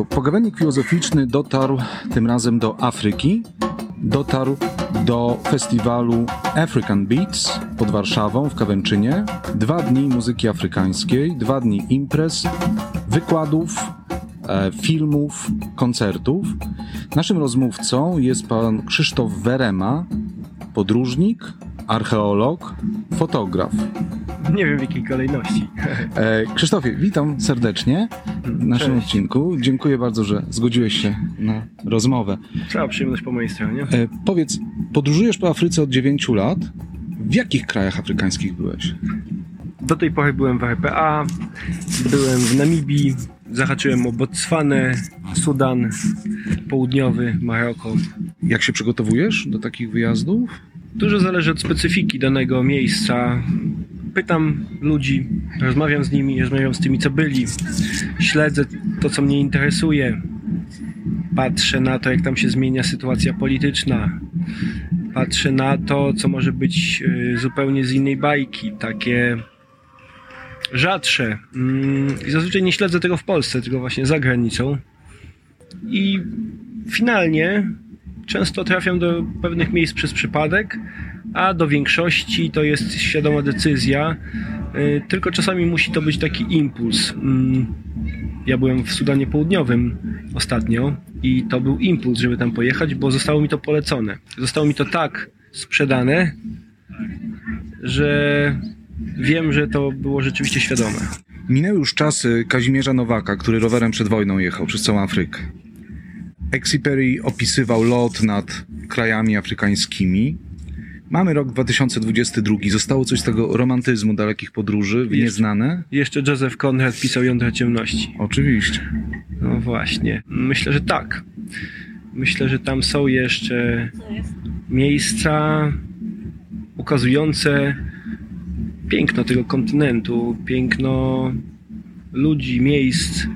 Państwo, pogawędnik filozoficzny dotarł tym razem do Afryki. Dotarł do festiwalu African Beats pod Warszawą w Kawęczynie. Dwa dni muzyki afrykańskiej, dwa dni imprez, wykładów, e, filmów, koncertów. Naszym rozmówcą jest pan Krzysztof Werema, podróżnik, archeolog, fotograf. Nie wiem w jakiej kolejności. E, Krzysztofie, witam serdecznie w naszym Cześć. odcinku. Dziękuję bardzo, że zgodziłeś się na rozmowę. Cała przyjemność po mojej stronie. E, powiedz, podróżujesz po Afryce od 9 lat. W jakich krajach afrykańskich byłeś? Do tej pory byłem w RPA, byłem w Namibii, zahaczyłem o Botswanę, Sudan Południowy, Maroko. Jak się przygotowujesz do takich wyjazdów? Dużo zależy od specyfiki danego miejsca. Pytam ludzi, rozmawiam z nimi, rozmawiam z tymi, co byli. Śledzę to, co mnie interesuje. Patrzę na to, jak tam się zmienia sytuacja polityczna. Patrzę na to, co może być y, zupełnie z innej bajki, takie rzadsze. Mm, I zazwyczaj nie śledzę tego w Polsce, tylko właśnie za granicą. I finalnie często trafiam do pewnych miejsc przez przypadek, a do większości to jest świadoma decyzja. Y, Tylko czasami musi to być taki impuls. Mm, Ja byłem w Sudanie Południowym ostatnio i to był impuls, żeby tam pojechać, bo zostało mi to polecone. Zostało mi to tak sprzedane, że wiem, że to było rzeczywiście świadome. Minęły już czasy Kazimierza Nowaka, który rowerem przed wojną jechał przez całą Afrykę. Exupery opisywał lot nad krajami afrykańskimi. Mamy rok 2022. Zostało coś z tego romantyzmu dalekich podróży Jeszcze. nieznane? Jeszcze Joseph Conrad pisał Jądra Ciemności. Oczywiście. No właśnie. Myślę, że tak. Myślę, że tam są jeszcze miejsca ukazujące piękno tego kontynentu, piękno ludzi, miejsc.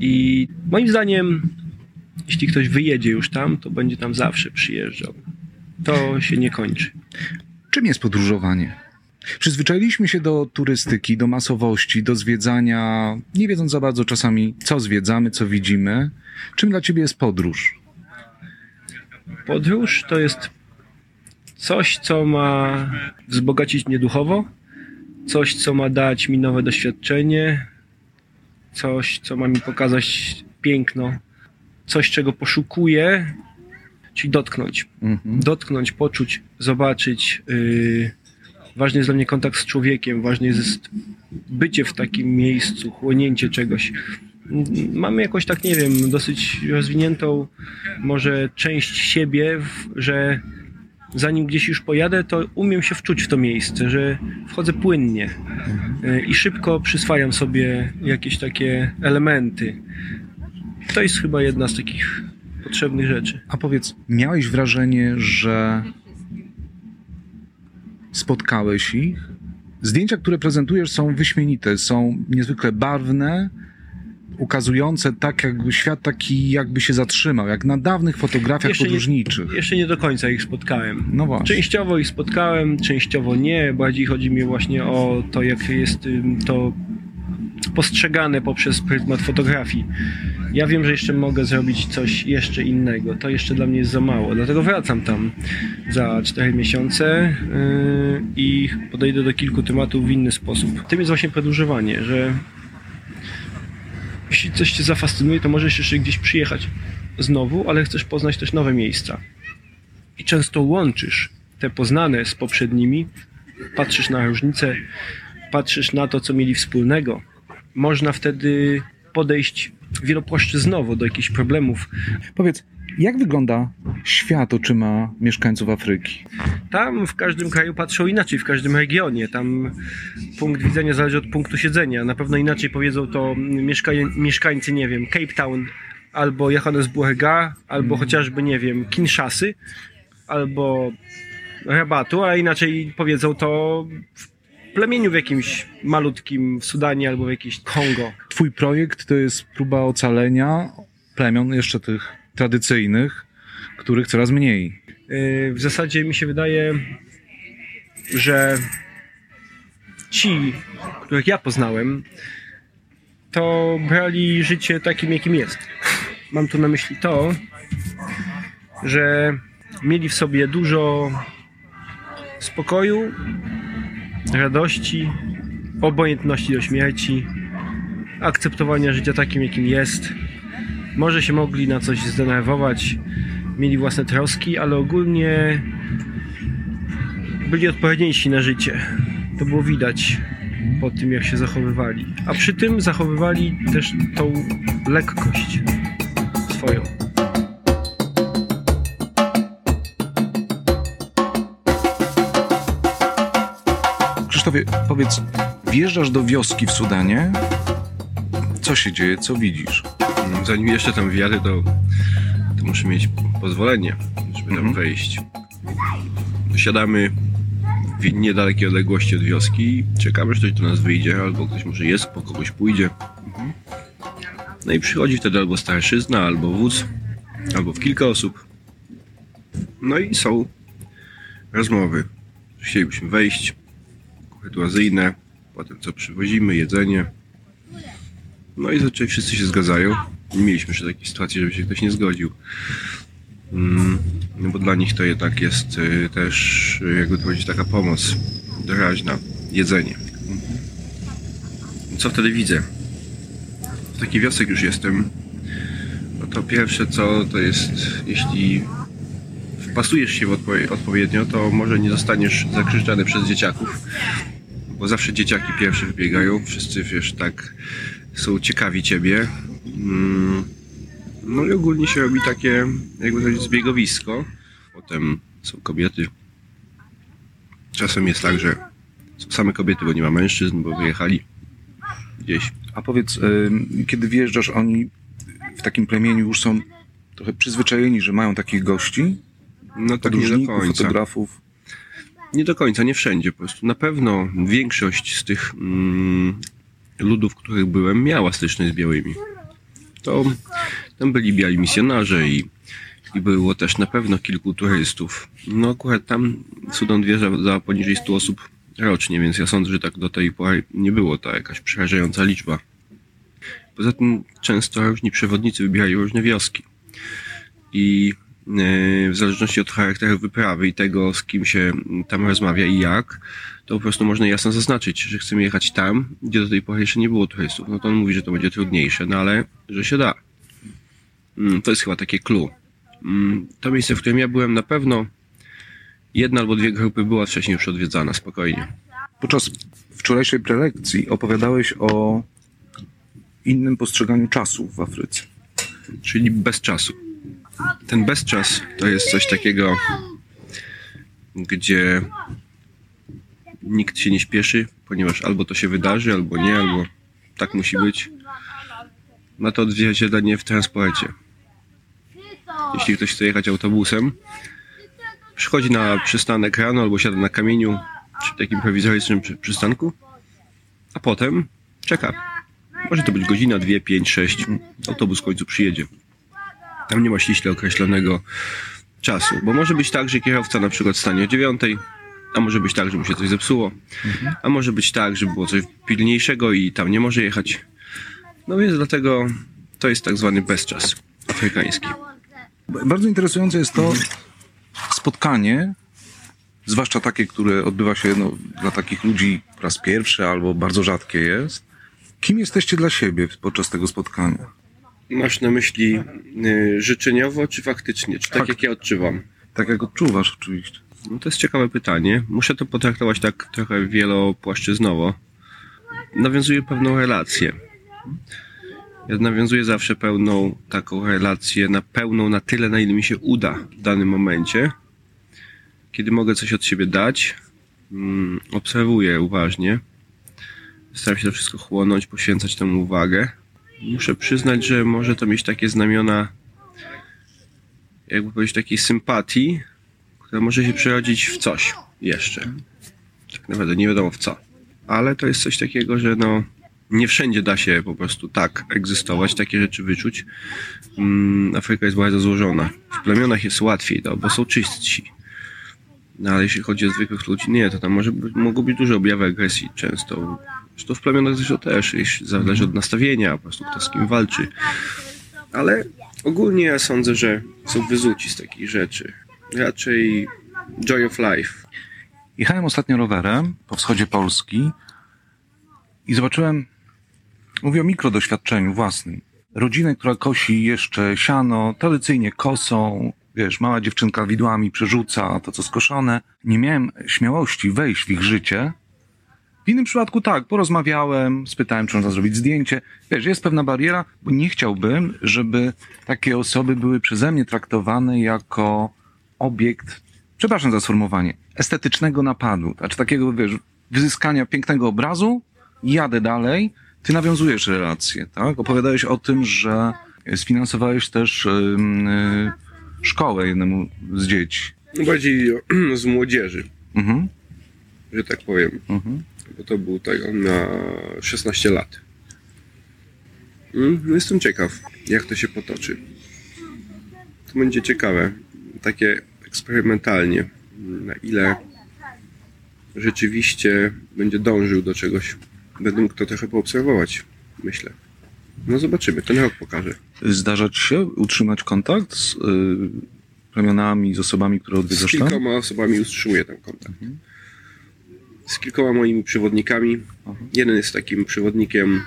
I moim zdaniem, jeśli ktoś wyjedzie już tam, to będzie tam zawsze przyjeżdżał. To się nie kończy. Czym jest podróżowanie? Przyzwyczailiśmy się do turystyki, do masowości, do zwiedzania, nie wiedząc za bardzo czasami, co zwiedzamy, co widzimy. Czym dla ciebie jest podróż? Podróż to jest coś, co ma wzbogacić mnie duchowo, coś, co ma dać mi nowe doświadczenie, coś, co ma mi pokazać piękno, coś, czego poszukuję, czyli dotknąć. Mhm. Dotknąć, poczuć, zobaczyć. Yy, ważny jest dla mnie kontakt z człowiekiem, ważne jest bycie w takim miejscu, chłonięcie czegoś. Mamy jakoś tak, nie wiem, dosyć rozwiniętą może część siebie, że zanim gdzieś już pojadę, to umiem się wczuć w to miejsce, że wchodzę płynnie y, i szybko przyswajam sobie jakieś takie elementy. To jest chyba jedna z takich potrzebnych rzeczy. A powiedz, miałeś wrażenie, że spotkałeś ich? Zdjęcia, które prezentujesz, są wyśmienite, są niezwykle barwne, ukazujące tak, jakby świat taki jakby się zatrzymał, jak na dawnych fotografiach Jeszcze nie- podróżniczych. Jeszcze nie do końca ich spotkałem. No właśnie. Częściowo ich spotkałem, częściowo nie. Bardziej chodzi mi właśnie o to, jak jest to postrzegane poprzez pryzmat fotografii. Ja wiem, że jeszcze mogę zrobić coś jeszcze innego. To jeszcze dla mnie jest za mało. Dlatego wracam tam za 4 miesiące yy, i podejdę do kilku tematów w inny sposób. Tym jest właśnie podróżowanie, że jeśli coś cię zafascynuje, to możesz jeszcze gdzieś przyjechać znowu, ale chcesz poznać też nowe miejsca i często łączysz te poznane z poprzednimi, patrzysz na różnice, patrzysz na to, co mieli wspólnego. Można wtedy podejść wielopłaszczyznowo do jakichś problemów. Powiedz, jak wygląda świat oczyma mieszkańców Afryki? Tam w każdym kraju patrzą inaczej, w każdym regionie. Tam punkt widzenia zależy od punktu siedzenia. Na pewno inaczej powiedzą to mieszkań, mieszkańcy, nie wiem, Cape Town albo Johannesburga, albo chociażby, nie wiem, Kinshasy, albo Rabatu, a inaczej powiedzą to plemieniu w jakimś malutkim w Sudanie albo w jakimś Kongo. Twój projekt to jest próba ocalenia plemion jeszcze tych tradycyjnych, których coraz mniej. Yy, W zasadzie mi się wydaje, że ci, których ja poznałem, to brali życie takim, jakim jest. Mam tu na myśli to, że mieli w sobie dużo spokoju, radości, obojętności do śmierci, akceptowania życia takim, jakim jest. Może się mogli na coś zdenerwować, mieli własne troski, ale ogólnie byli odpowiedniejsi na życie. To było widać po tym, jak się zachowywali. A przy tym zachowywali też tą lekkość swoją. Krzysztofie, powiedz, wjeżdżasz do wioski w Sudanie. Co się dzieje? Co widzisz? Zanim jeszcze tam wjadę, to, to muszę mieć pozwolenie, żeby tam Mhm. wejść. Siadamy w niedalekiej odległości od wioski i czekamy, że ktoś do nas wyjdzie, albo ktoś może jest, po kogoś pójdzie. No i przychodzi wtedy albo starszyzna, albo wódz, albo w kilka osób. No i są rozmowy. Chcielibyśmy wejść, kurtuazyjne, potem co przywozimy, jedzenie. No i zazwyczaj wszyscy się zgadzają. Nie mieliśmy jeszcze takiej sytuacji, żeby się ktoś nie zgodził. Mm, no bo dla nich to jednak jest y, też, y, jakby to powiedzieć, taka pomoc doraźna. Jedzenie. Co wtedy widzę? W taki wiosek już jestem. No to pierwsze co to jest, jeśli wpasujesz się w odpowie- odpowiednio, to może nie zostaniesz zakrzyczany przez dzieciaków. Bo zawsze dzieciaki pierwsze wybiegają. Wszyscy, wiesz, tak są ciekawi ciebie. Mm, No i ogólnie się robi takie, jakby to zbiegowisko. Potem są kobiety. Czasem jest tak, że są same kobiety, bo nie ma mężczyzn, bo wyjechali gdzieś. A powiedz, ym, kiedy wjeżdżasz, oni w takim plemieniu już są trochę przyzwyczajeni, że mają takich gości, No tak nie do końca. fotografów. Nie do końca, nie wszędzie po prostu. Na pewno większość z tych mm, ludów, których byłem, miała styczność z białymi. To tam byli biali misjonarze i, i było też na pewno kilku turystów. No akurat tam Sudan wjeżdża za poniżej 100 osób rocznie, więc ja sądzę, że tak do tej pory nie było to jakaś przerażająca liczba. Poza tym często różni przewodnicy wybierają różne wioski. I w zależności od charakteru wyprawy i tego, z kim się tam rozmawia i jak, to po prostu można jasno zaznaczyć, że chcemy jechać tam, gdzie do tej pory jeszcze nie było turystów. No to on mówi, że to będzie trudniejsze, no ale że się da. Mm, To jest chyba takie clue. Mm, To miejsce, w którym ja byłem, na pewno jedna albo dwie grupy była wcześniej już odwiedzana, spokojnie. Podczas wczorajszej prelekcji opowiadałeś o innym postrzeganiu czasu w Afryce. czyli bez czasu. Ten bezczas to jest coś takiego, gdzie nikt się nie śpieszy, ponieważ albo to się wydarzy, albo nie, albo tak musi być. Ma to odzwierciedlenie w transporcie. Jeśli ktoś chce jechać autobusem, przychodzi na przystanek rano albo siada na kamieniu, czy takim prowizorycznym przy- przystanku, a potem czeka. Może to być godzina, dwie, pięć, sześć. Autobus w końcu przyjedzie. Tam nie ma ściśle określonego czasu, bo może być tak, że kierowca na przykład stanie o dziewiątej, a może być tak, że mu się coś zepsuło, a może być tak, że było coś pilniejszego i tam nie może jechać. No więc dlatego to jest tak zwany bezczas afrykański. Bardzo interesujące jest to spotkanie, zwłaszcza takie, które odbywa się no, dla takich ludzi po raz pierwszy albo bardzo rzadkie jest. Kim jesteście dla siebie podczas tego spotkania? Masz na myśli y, życzeniowo, czy faktycznie? Czy tak Fakt- jak ja odczuwam? Tak jak odczuwasz oczywiście. No to jest ciekawe pytanie. Muszę to potraktować tak trochę wielopłaszczyznowo. Nawiązuję pewną relację. Ja nawiązuję zawsze pełną taką relację, na pełną na tyle, na ile mi się uda w danym momencie. Kiedy mogę coś od siebie dać, mm, obserwuję uważnie. Staram się to wszystko chłonąć, poświęcać temu uwagę. Muszę przyznać, że może to mieć takie znamiona, jakby powiedzieć, takiej sympatii, która może się przerodzić w coś jeszcze. Tak naprawdę nie wiadomo w co. ale to jest coś takiego, że no nie wszędzie da się po prostu tak egzystować, takie rzeczy wyczuć. Mm, Afryka jest bardzo złożona. W plemionach jest łatwiej, no, bo są czystsi. No ale jeśli chodzi o zwykłych ludzi, nie, to tam może mogą być duże objawy agresji często. Zresztą w plemionach zresztą też, zależy od nastawienia, po prostu kto z kim walczy. Ale ogólnie ja sądzę, że są wyzuci z takich rzeczy. Raczej joy of life. Jechałem ostatnio rowerem po wschodzie Polski i zobaczyłem, mówię o mikrodoświadczeniu własnym. Rodzinę, która kosi jeszcze siano, tradycyjnie kosą, wiesz, mała dziewczynka widłami przerzuca to, co skoszone. Nie miałem śmiałości wejść w ich życie. W innym przypadku tak, porozmawiałem, spytałem, czy można zrobić zdjęcie. Wiesz, jest pewna bariera, bo nie chciałbym, żeby takie osoby były przeze mnie traktowane jako obiekt, przepraszam za sformułowanie, estetycznego napadu. Znaczy takiego, wiesz, wyzyskania pięknego obrazu, jadę dalej, ty nawiązujesz relacje, tak? Opowiadałeś o tym, że sfinansowałeś też ym, y, szkołę jednemu z dzieci. No bardziej z młodzieży, Mhm, że tak powiem. mhm. Bo to był tak, on ma 16 lat. Mm, no Jestem ciekaw, jak to się potoczy. To będzie ciekawe. Takie eksperymentalnie. Na ile rzeczywiście będzie dążył do czegoś. Będę mógł to trochę poobserwować, myślę. No zobaczymy, ten rok pokaże. Zdarza ci się utrzymać kontakt z y, plemionami, z osobami, które Z odwiedzasz tam? kilkoma osobami utrzymuję ten kontakt. Z kilkoma moimi przewodnikami. Jeden jest takim przewodnikiem,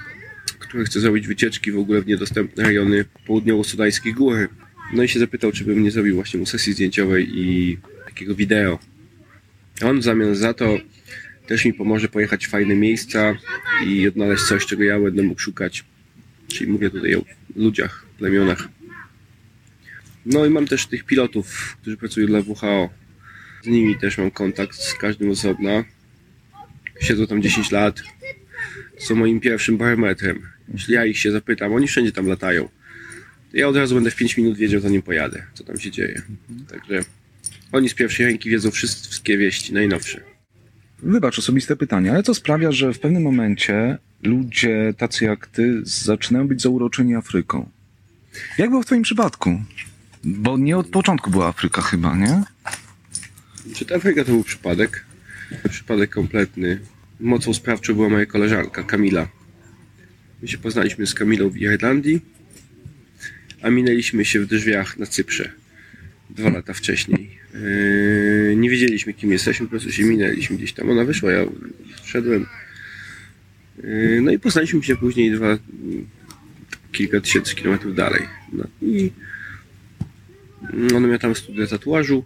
który chce zrobić wycieczki w ogóle w niedostępne rejony południowo-sudańskich gór. No i się zapytał, czy bym nie zrobił właśnie mu sesji zdjęciowej i takiego wideo. On w zamian za to też mi pomoże pojechać w fajne miejsca i odnaleźć coś, czego ja będę mógł szukać. Czyli mówię tutaj o ludziach, plemionach. No i mam też tych pilotów, którzy pracują dla WHO. Z nimi też mam kontakt, z każdym osobna. Siedzą tam 10 lat. Są moim pierwszym barometrem. Jeśli ja ich się zapytam, oni wszędzie tam latają. Ja od razu będę w 5 minut wiedział, zanim pojadę, co tam się dzieje. Także oni z pierwszej ręki wiedzą wszystkie wieści, najnowsze. Wybacz osobiste pytanie, ale co sprawia, że w pewnym momencie ludzie tacy jak ty zaczynają być zauroczeni Afryką? Jak było w twoim przypadku? Bo nie od początku była Afryka chyba, nie? Czy ta Afryka to był przypadek? Przypadek kompletny. Mocą sprawczą była moja koleżanka, Kamila. My się poznaliśmy z Kamilą w Irlandii, a minęliśmy się w drzwiach na Cyprze dwa lata wcześniej. Yy, nie wiedzieliśmy, kim jesteśmy, po prostu się minęliśmy gdzieś tam. Ona wyszła, ja wszedłem. Yy, no i poznaliśmy się później dwa, kilka tysięcy kilometrów dalej. No i ona miała tam studia tatuażu.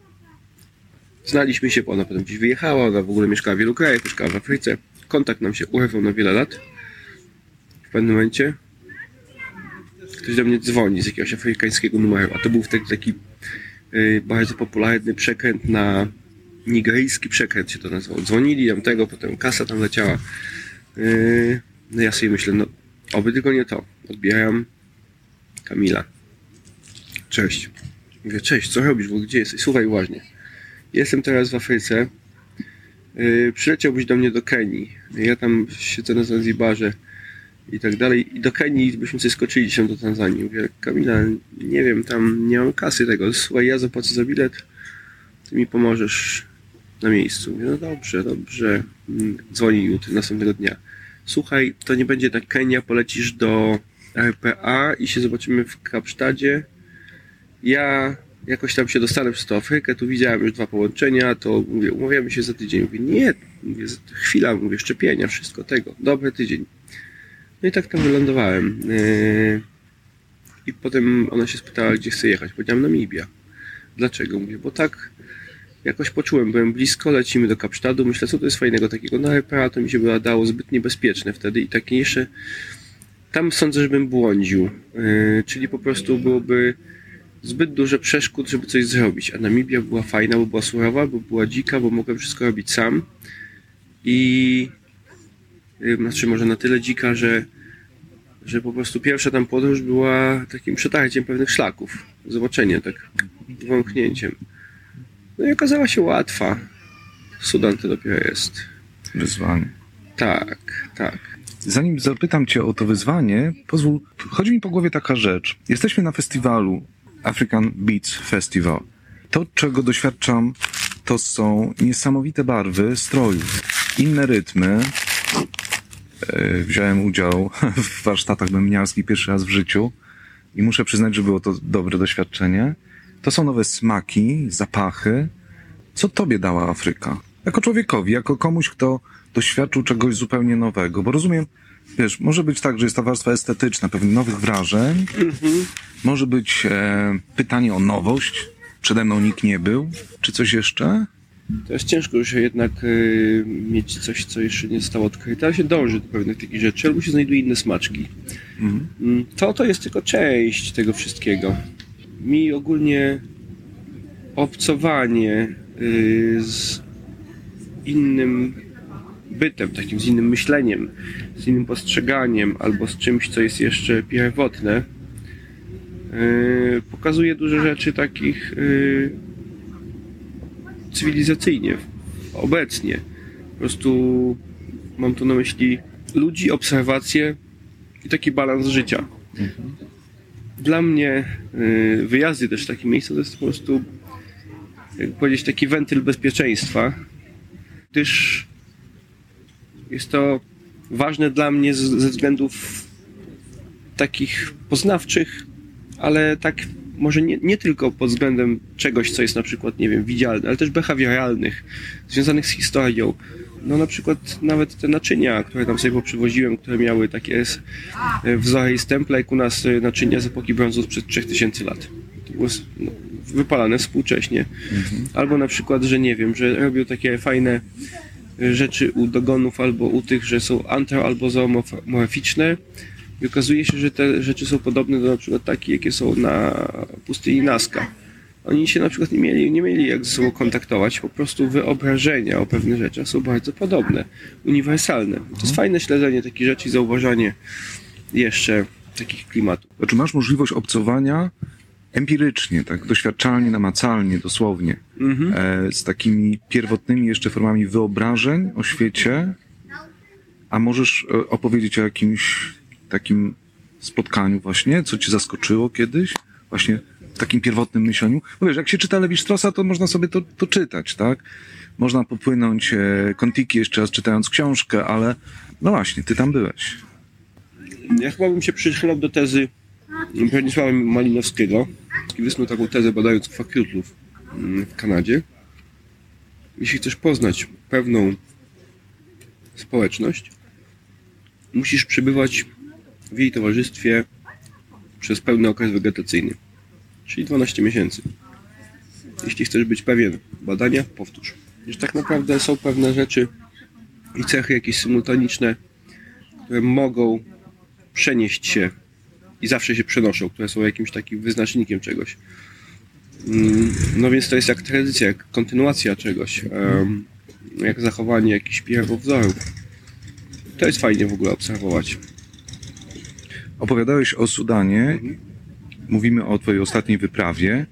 Znaliśmy się, bo ona potem gdzieś wyjechała, ona w ogóle mieszkała w wielu krajach, mieszkała w Afryce. Kontakt nam się urwał na wiele lat. W pewnym momencie ktoś do mnie dzwoni z jakiegoś afrykańskiego numeru, a to był wtedy taki y, bardzo popularny przekręt na nigeryjski przekręt się to nazywał. Dzwonili tam tego, potem kasa tam leciała. Y, no ja sobie myślę, no oby tylko nie to. Odbieram Kamila. Cześć. Mówię, cześć, co robisz? Ogóle gdzie jesteś? Słuchaj uważnie. Jestem teraz w Afryce. Yy, przyleciałbyś do mnie do Kenii. Ja tam siedzę na Zanzibarze i tak dalej. I do Kenii byśmy sobie skoczyli się do Tanzanii. Mówię, Kamila, nie wiem, tam nie mam kasy tego. Słuchaj, ja zapłacę za bilet. Ty mi pomożesz na miejscu. Mówię, no dobrze, dobrze. Mm, Dzwoni następnego dnia. Słuchaj, to nie będzie tak Kenia, polecisz do RPA i się zobaczymy w Kapsztadzie. Ja jakoś tam się dostanę przez tą Afrykę, tu widziałem już dwa połączenia, to mówię, umawiamy się za tydzień. Mówię, nie, mówię, chwila, mówię, szczepienia, wszystko tego, dobry tydzień. No i tak tam wylądowałem. Yy, I potem ona się spytała, gdzie chcę jechać. Powiedziałem, Namibia. Dlaczego? Mówię, bo tak jakoś poczułem, byłem blisko, lecimy do Kapsztadu, myślę, co to jest fajnego takiego. No RPA to mi się wydało zbyt niebezpieczne wtedy i takie jeszcze tam sądzę, żebym błądził. Yy, czyli po prostu byłoby zbyt dużo przeszkód, żeby coś zrobić. A Namibia była fajna, bo była surowa, bo była dzika, bo mogłem wszystko robić sam. I znaczy może na tyle dzika, że, że po prostu pierwsza tam podróż była takim przetarciem pewnych szlaków. Zobaczenie, tak wąchnięciem. No i okazała się łatwa. Sudan to dopiero jest. Wyzwanie. Tak, tak. Zanim zapytam Cię o to wyzwanie, pozwól, chodzi mi po głowie taka rzecz. Jesteśmy na festiwalu African Beats Festival. To, czego doświadczam, to są niesamowite barwy strojów, inne rytmy. E, Wziąłem udział w warsztatach bębniarskich pierwszy raz w życiu i muszę przyznać, że było to dobre doświadczenie. To są nowe smaki, zapachy. Co Tobie dała Afryka? Jako człowiekowi, jako komuś, kto doświadczył czegoś zupełnie nowego. Bo rozumiem, wiesz, może być tak, że jest ta warstwa estetyczna, pewnych nowych wrażeń. Może być e, pytanie o nowość. Przede mną nikt nie był. Czy coś jeszcze? To jest ciężko już jednak y, mieć coś, co jeszcze nie zostało odkryte, ale się dąży do pewnych takich rzeczy, albo się znajduje inne smaczki. Mm, To to jest tylko część tego wszystkiego. Mi ogólnie obcowanie y, z innym bytem, takim z innym myśleniem, z innym postrzeganiem, albo z czymś, co jest jeszcze pierwotne, y, pokazuje dużo rzeczy takich y, cywilizacyjnie, obecnie. Po prostu mam tu na myśli ludzi, obserwacje i taki balans życia. Dla mnie y, wyjazdy też w takie miejsca to jest po prostu, jak powiedzieć, taki wentyl bezpieczeństwa, gdyż jest to ważne dla mnie ze względów takich poznawczych, ale tak może nie, nie tylko pod względem czegoś, co jest na przykład, nie wiem, widzialne, ale też behawioralnych, związanych z historią. No na przykład nawet te naczynia, które tam sobie poprzywoziłem, które miały takie e, wzory i stemple, jak u nas e, naczynia z epoki brązu sprzed 3000 lat. To było no, wypalane współcześnie. Albo na przykład, że nie wiem, że robią takie fajne rzeczy u dogonów albo u tych, że są antro albo zoomorficzne i okazuje się, że te rzeczy są podobne do na przykład takich, jakie są na pustyni Nazca. Oni się na przykład nie mieli, nie mieli jak ze sobą kontaktować, po prostu wyobrażenia o pewnych rzeczach są bardzo podobne, uniwersalne. To jest fajne śledzenie takich rzeczy i zauważanie jeszcze takich klimatów. Znaczy masz możliwość obcowania empirycznie, tak doświadczalnie, namacalnie, dosłownie, e, z takimi pierwotnymi jeszcze formami wyobrażeń o świecie, a możesz e, opowiedzieć o jakimś takim spotkaniu właśnie, co cię zaskoczyło kiedyś, właśnie w takim pierwotnym myśleniu. Bo wiesz, jak się czyta Lewi Straussa, to można sobie to, to czytać, tak? Można popłynąć e, Kontiki jeszcze raz czytając książkę, ale no właśnie, ty tam byłeś. Ja chyba bym się przychylał do tezy Bronisława Malinowskiego, który wysnuł taką tezę badając kwakrutlów mm, w Kanadzie. Jeśli chcesz poznać pewną społeczność, musisz przebywać w jej towarzystwie przez pełny okres wegetacyjny, czyli 12 miesięcy. Jeśli chcesz być pewien badania, powtórz. Że tak naprawdę są pewne rzeczy i cechy jakieś symultaniczne, które mogą przenieść się i zawsze się przenoszą, które są jakimś takim wyznacznikiem czegoś. Mm, No więc to jest jak tradycja, jak kontynuacja czegoś, jak zachowanie jakichś pierwowzorów. To jest fajnie w ogóle obserwować. Opowiadałeś o Sudanie. Mówimy o twojej ostatniej wyprawie,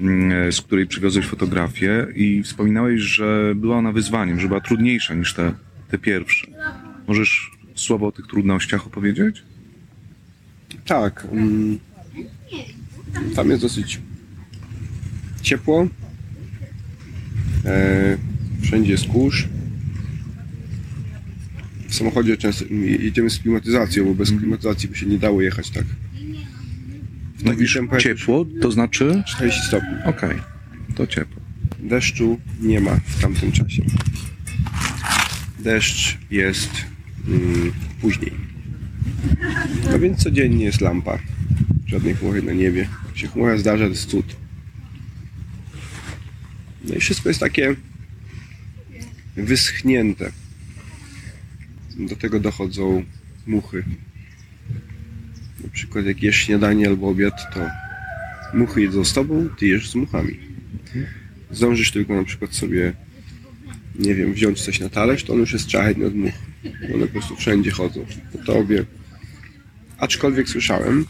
mm, z której przywiozłeś fotografię i wspominałeś, że była ona wyzwaniem, że była trudniejsza niż te, te pierwsze. Możesz słowo o tych trudnościach opowiedzieć? Tak. mm, Tam jest dosyć ciepło. E, wszędzie jest kurz. W samochodzie często jedziemy z klimatyzacją, bo bez klimatyzacji by się nie dało jechać tak. W Mówisz temperaturze ciepło, to znaczy? 40 stopni. Okej, to ciepło. Deszczu nie ma w tamtym czasie. Deszcz jest mm, później. No więc codziennie jest lampa. Żadnej chmury na niebie. Jak się chmura zdarza, to jest cud. No i wszystko jest takie wyschnięte. Do tego dochodzą muchy. Na przykład jak jesz śniadanie albo obiad, to muchy jedzą z tobą, ty jesz z muchami zdążysz tylko na przykład sobie, nie wiem, wziąć coś na talerz, to on już jest czarny od much. One po prostu wszędzie chodzą. Po tobie. Aczkolwiek słyszałem,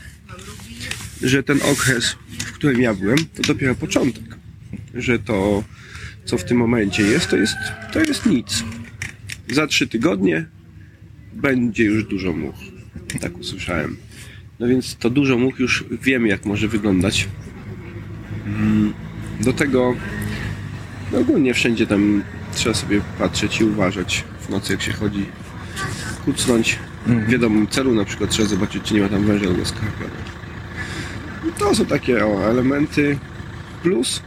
że ten okres, w którym ja byłem, to dopiero początek. Że to, co w tym momencie jest, to jest, to jest nic. Za trzy tygodnie będzie już dużo much. Tak usłyszałem. No więc to dużo much już wiemy, jak może wyglądać. Mm, Do tego no ogólnie wszędzie tam trzeba sobie patrzeć i uważać w nocy, jak się chodzi. Kucnąć w wiadomym celu, na przykład trzeba zobaczyć, czy nie ma tam węża albo skorpiona. To są takie o, elementy. Plus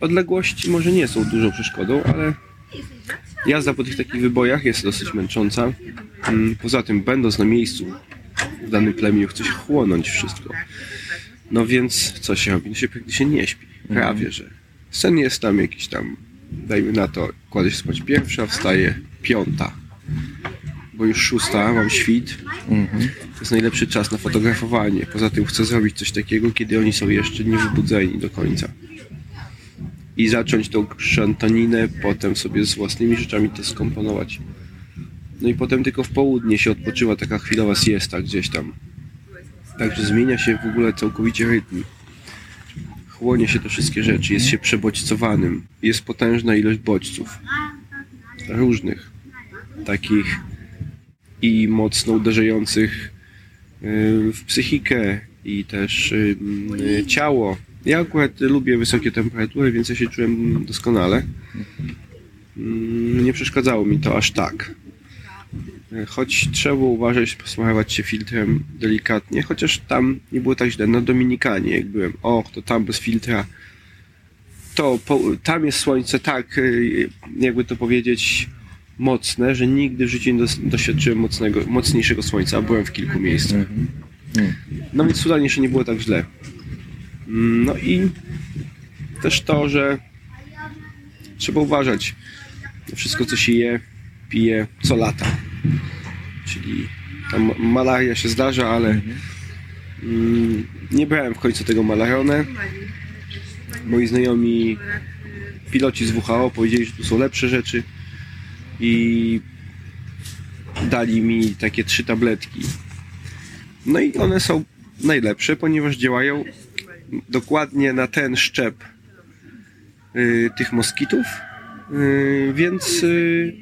odległości może nie są dużą przeszkodą, ale jazda po tych takich wybojach jest dosyć męcząca. Mm, Poza tym, będąc na miejscu w danym plemieniu, chce się chłonąć wszystko. No więc co się robi? No się nie śpi. Prawie, że. Sen jest tam jakiś tam, dajmy na to, kładę się spać pierwsza, wstaje piąta. Bo już szósta, mam świt. To jest najlepszy czas na fotografowanie. Poza tym chcę zrobić coś takiego, kiedy oni są jeszcze niewybudzeni do końca. I zacząć tą szantaninę, potem sobie z własnymi rzeczami to skomponować. No i potem tylko w południe się odpoczywa taka chwilowa siesta gdzieś tam. Także zmienia się w ogóle całkowicie rytm. Chłonie się te wszystkie rzeczy, jest się przebodźcowanym. Jest potężna ilość bodźców. Różnych. Takich i mocno uderzających y, w psychikę i też y, y, ciało. Ja akurat lubię wysokie temperatury, więc ja się czułem doskonale. Mm, Nie przeszkadzało mi to aż tak. Choć trzeba uważać, posmarować się filtrem delikatnie, chociaż tam nie było tak źle. Na Dominikanie, jak byłem, och, to tam bez filtra. To po, tam jest słońce tak, jakby to powiedzieć, mocne, że nigdy w życiu nie doświadczyłem mocnego, mocniejszego słońca, a byłem w kilku miejscach. No więc w Sudanie jeszcze nie było tak źle. Mm, No i też to, że trzeba uważać na wszystko, co się je, pije, co lata. Czyli tam malaria się zdarza, ale mm, nie brałem w końcu tego malarione. Moi znajomi piloci z WHO powiedzieli, że tu są lepsze rzeczy i dali mi takie trzy tabletki. No i one są najlepsze, ponieważ działają dokładnie na ten szczep y, tych moskitów, y, więc y,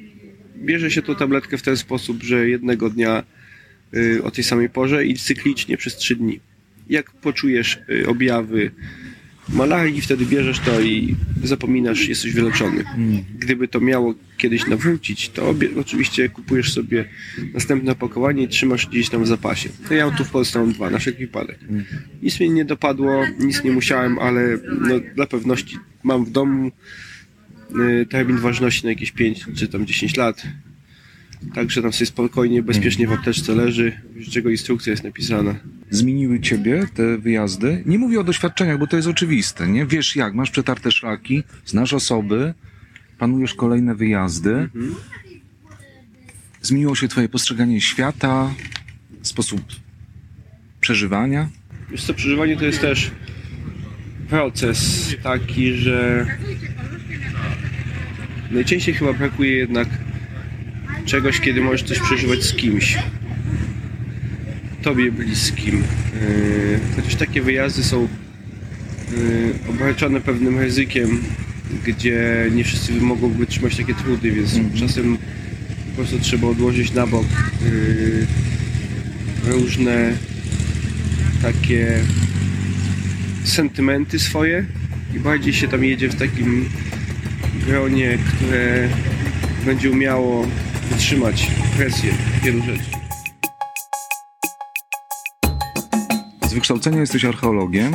bierze się tą tabletkę w ten sposób, że jednego dnia y, o tej samej porze i cyklicznie przez trzy dni. Jak poczujesz y, objawy malarii, wtedy bierzesz to i zapominasz, jesteś wyleczony. Gdyby to miało kiedyś nawrócić, to obie, oczywiście kupujesz sobie następne opakowanie i trzymasz gdzieś tam w zapasie. To ja tu w Polsce mam dwa, na wszelki wypadek. Nic mnie nie dopadło, nic nie musiałem, ale no, dla pewności mam w domu y, termin ważności na jakieś 5 czy tam 10 lat. Także tam sobie spokojnie, bezpiecznie w apteczce leży, z czego instrukcja jest napisana. Zmieniły ciebie te wyjazdy? Nie mówię o doświadczeniach, bo to jest oczywiste, nie? Wiesz jak, masz przetarte szlaki, znasz osoby, planujesz kolejne wyjazdy. Zmieniło się twoje postrzeganie świata, sposób przeżywania? Wiesz co, przeżywanie to jest też proces taki, że najczęściej chyba brakuje jednak czegoś, kiedy możesz coś przeżywać z kimś. Tobie bliskim. Yy, Chociaż takie wyjazdy są yy, obarczone pewnym ryzykiem, gdzie nie wszyscy mogą wytrzymać takie trudy, więc czasem po prostu trzeba odłożyć na bok yy, różne takie sentymenty swoje i bardziej się tam jedzie w takim gronie, które będzie umiało wytrzymać presję wielu rzeczy. Z wykształcenia jesteś archeologiem,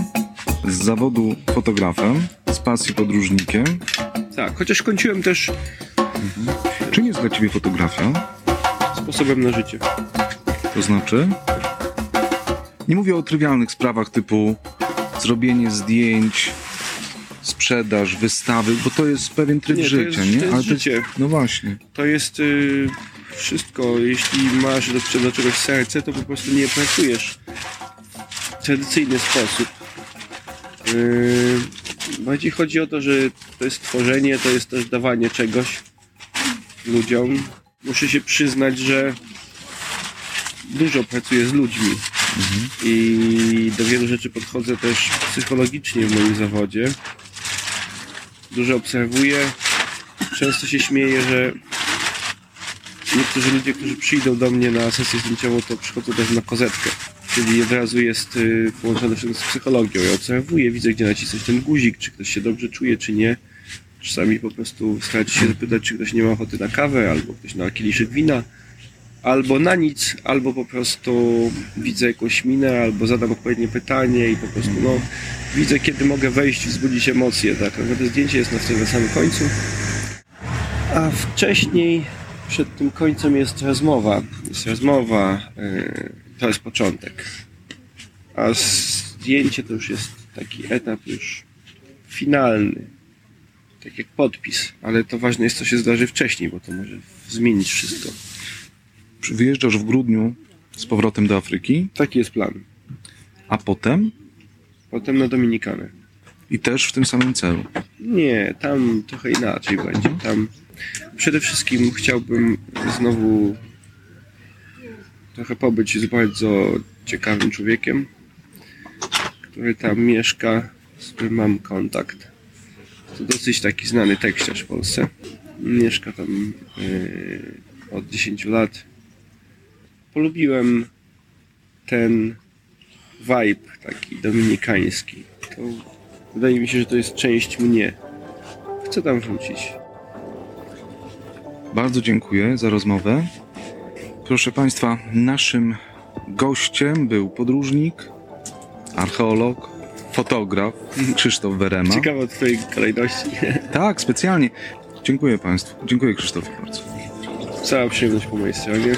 z zawodu fotografem, z pasji podróżnikiem. Tak, chociaż kończyłem też Czym jest dla ciebie fotografia? sposobem na życie. To znaczy? Nie mówię o trywialnych sprawach typu zrobienie zdjęć, sprzedaż, wystawy, bo to jest pewien tryb Nie, to życia, jest- nie? to jest Ale życie. no właśnie. To jest y, wszystko. Jeśli masz do, do czegoś serce, to po prostu nie pracujesz w tradycyjny sposób. Y, bardziej chodzi o to, że to jest tworzenie, to jest też dawanie czegoś ludziom. Muszę się przyznać, że dużo pracuję z ludźmi i do wielu rzeczy podchodzę też psychologicznie w moim zawodzie. Dużo obserwuję. Często się śmieję, że niektórzy ludzie, którzy przyjdą do mnie na sesję zdjęciową, to przychodzą też na kozetkę. Czyli od razu jest y, połączone wszystko z psychologią. Ja obserwuję, widzę, gdzie nacisnąć ten guzik, czy ktoś się dobrze czuje, czy nie. Czasami po prostu starać się zapytać, czy ktoś nie ma ochoty na kawę, albo ktoś na kieliszek wina, albo na nic, albo po prostu widzę jakąś minę, albo zadam odpowiednie pytanie i po prostu no, widzę, kiedy mogę wejść i wzbudzić emocje. Tak, no, to zdjęcie jest na, na samym końcu. A wcześniej, przed tym końcem jest rozmowa. Jest rozmowa, yy, to jest początek. A zdjęcie to już jest taki etap już finalny. Tak jak podpis. Ale to ważne jest, co się zdarzy wcześniej, bo to może zmienić wszystko. Wyjeżdżasz w grudniu z powrotem do Afryki, Taki jest plan. a potem Potem na Dominikanę. i też w tym samym celu. Nie, tam trochę inaczej będzie. Tam przede wszystkim chciałbym znowu trochę pobyć z bardzo ciekawym człowiekiem, który tam mieszka, z którym mam kontakt. To dosyć taki znany tekściarz w Polsce. Mieszka tam yy, od 10 lat. Polubiłem ten vibe taki dominikański. To wydaje mi się, że to jest część mnie. Chcę tam wrócić. Bardzo dziękuję za rozmowę. Proszę Państwa, naszym gościem był podróżnik, archeolog, fotograf Krzysztof Werema. Ciekawe twojej kolejności. Tak, specjalnie. Dziękuję Państwu. Dziękuję Krzysztofie bardzo. Cała przyjemność po mojej stronie.